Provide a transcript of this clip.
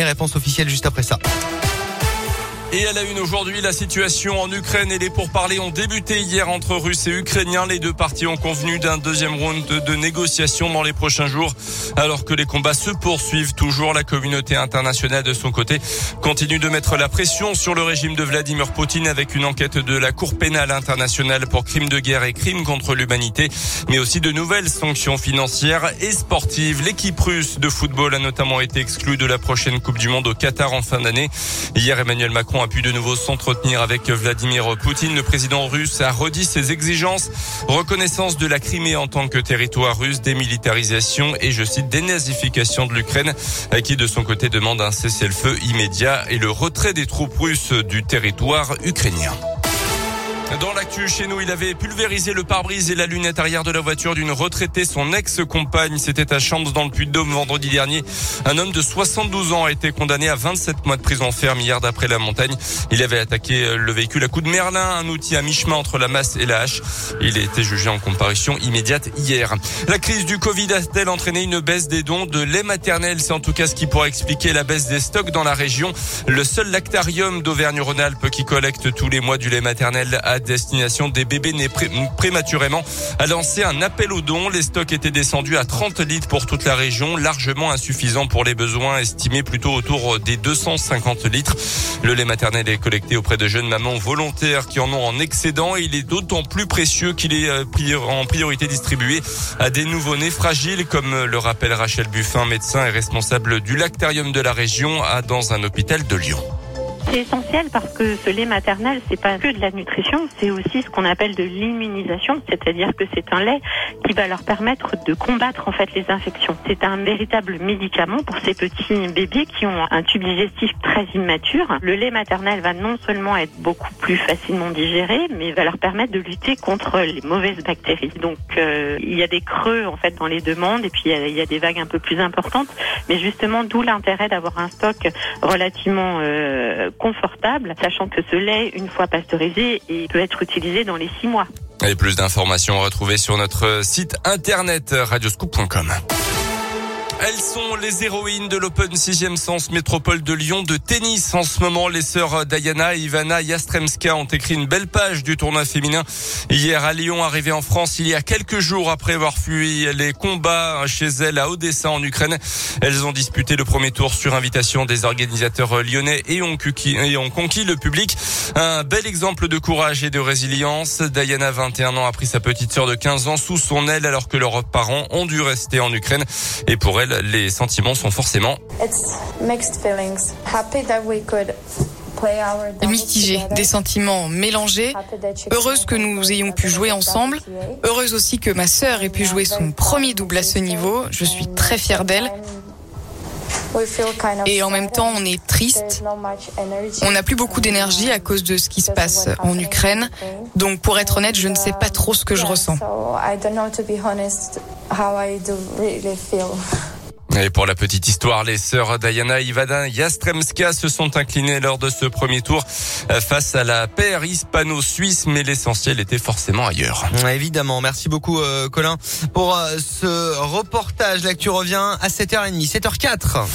Réponse officielle juste après ça. Et à la une aujourd'hui, la situation en Ukraine et les pourparlers ont débuté hier entre Russes et Ukrainiens. Les deux parties ont convenu d'un deuxième round de négociations dans les prochains jours. Alors que les combats se poursuivent toujours, la communauté internationale de son côté continue de mettre la pression sur le régime de Vladimir Poutine avec une enquête de la Cour pénale internationale pour crimes de guerre et crimes contre l'humanité, mais aussi de nouvelles sanctions financières et sportives. L'équipe russe de football a notamment été exclue de la prochaine Coupe du Monde au Qatar en fin d'année. Hier, Emmanuel Macron a pu de nouveau s'entretenir avec Vladimir Poutine. Le président russe a redit ses exigences. Reconnaissance de la Crimée en tant que territoire russe, démilitarisation et, je cite, dénazification de l'Ukraine, qui de son côté demande un cessez-le-feu immédiat et le retrait des troupes russes du territoire ukrainien. Dans l'actu chez nous, il avait pulvérisé le pare-brise et la lunette arrière de la voiture d'une retraitée, son ex-compagne. C'était à Champs dans le Puy-de-Dôme vendredi dernier. Un homme de 72 ans a été condamné à 27 mois de prison ferme hier d'après la montagne. Il avait attaqué le véhicule à coup de merlin, un outil à mi-chemin entre la masse et la hache. Il a été jugé en comparution immédiate hier. La crise du Covid a-t-elle entraîné une baisse des dons de lait maternel? C'est en tout cas ce qui pourrait expliquer la baisse des stocks dans la région. Le seul lactarium d'Auvergne-Rhône-Alpes qui collecte tous les mois du lait maternel a destination des bébés nés prématurément a lancé un appel aux dons. Les stocks étaient descendus à 30 litres pour toute la région, largement insuffisant pour les besoins estimés plutôt autour des 250 litres. Le lait maternel est collecté auprès de jeunes mamans volontaires qui en ont en excédent et il est d'autant plus précieux qu'il est euh, en priorité distribué à des nouveau-nés fragiles, comme le rappelle Rachel Buffin, médecin et responsable du lactarium de la région, dans un hôpital de Lyon. C'est essentiel parce que ce lait maternel, c'est pas que de la nutrition, c'est aussi ce qu'on appelle de l'immunisation, c'est-à-dire que c'est un lait qui va leur permettre de combattre en fait les infections. C'est un véritable médicament pour ces petits bébés qui ont un tube digestif très immature. Le lait maternel va non seulement être beaucoup plus facilement digéré, mais va leur permettre de lutter contre les mauvaises bactéries. Donc euh, il y a des creux en fait dans les demandes et puis il y, a, des vagues un peu plus importantes, mais justement d'où l'intérêt d'avoir un stock relativement euh, confortable, sachant que ce lait, une fois pasteurisé, peut être utilisé dans les six mois. Et plus d'informations retrouvées sur notre site internet radioscoop.com. Elles sont les héroïnes de l'Open 6e Sens Métropole de Lyon de tennis. En ce moment, les sœurs Diana et Ivana Yastremska ont écrit une belle page du tournoi féminin. Hier à Lyon, arrivé en France il y a quelques jours après avoir fui les combats chez elles à Odessa en Ukraine. Elles ont disputé le premier tour sur invitation des organisateurs lyonnais et ont, conquis le public. Un bel exemple de courage et de résilience. Diana, 21 ans, a pris sa petite sœur de 15 ans sous son aile alors que leurs parents ont dû rester en Ukraine. Et pour elle, les sentiments sont forcément mitigés, des sentiments mélangés. Heureuse que nous ayons pu jouer ensemble. Heureuse aussi que ma sœur ait pu jouer son premier double à ce niveau. Je suis très fière d'elle. Et en même temps, on est triste. On n'a plus beaucoup d'énergie à cause de ce qui se passe en Ukraine. Donc, pour être honnête, je ne sais pas trop ce que je ressens. Et pour la petite histoire, les sœurs Diana Ivana Yastremska se sont inclinées lors de ce premier tour euh, face à la paire hispano-suisse, mais l'essentiel était forcément ailleurs. Évidemment. Merci beaucoup, euh, Colin, pour euh, ce reportage. L'actu revient à 7h30, 7h04.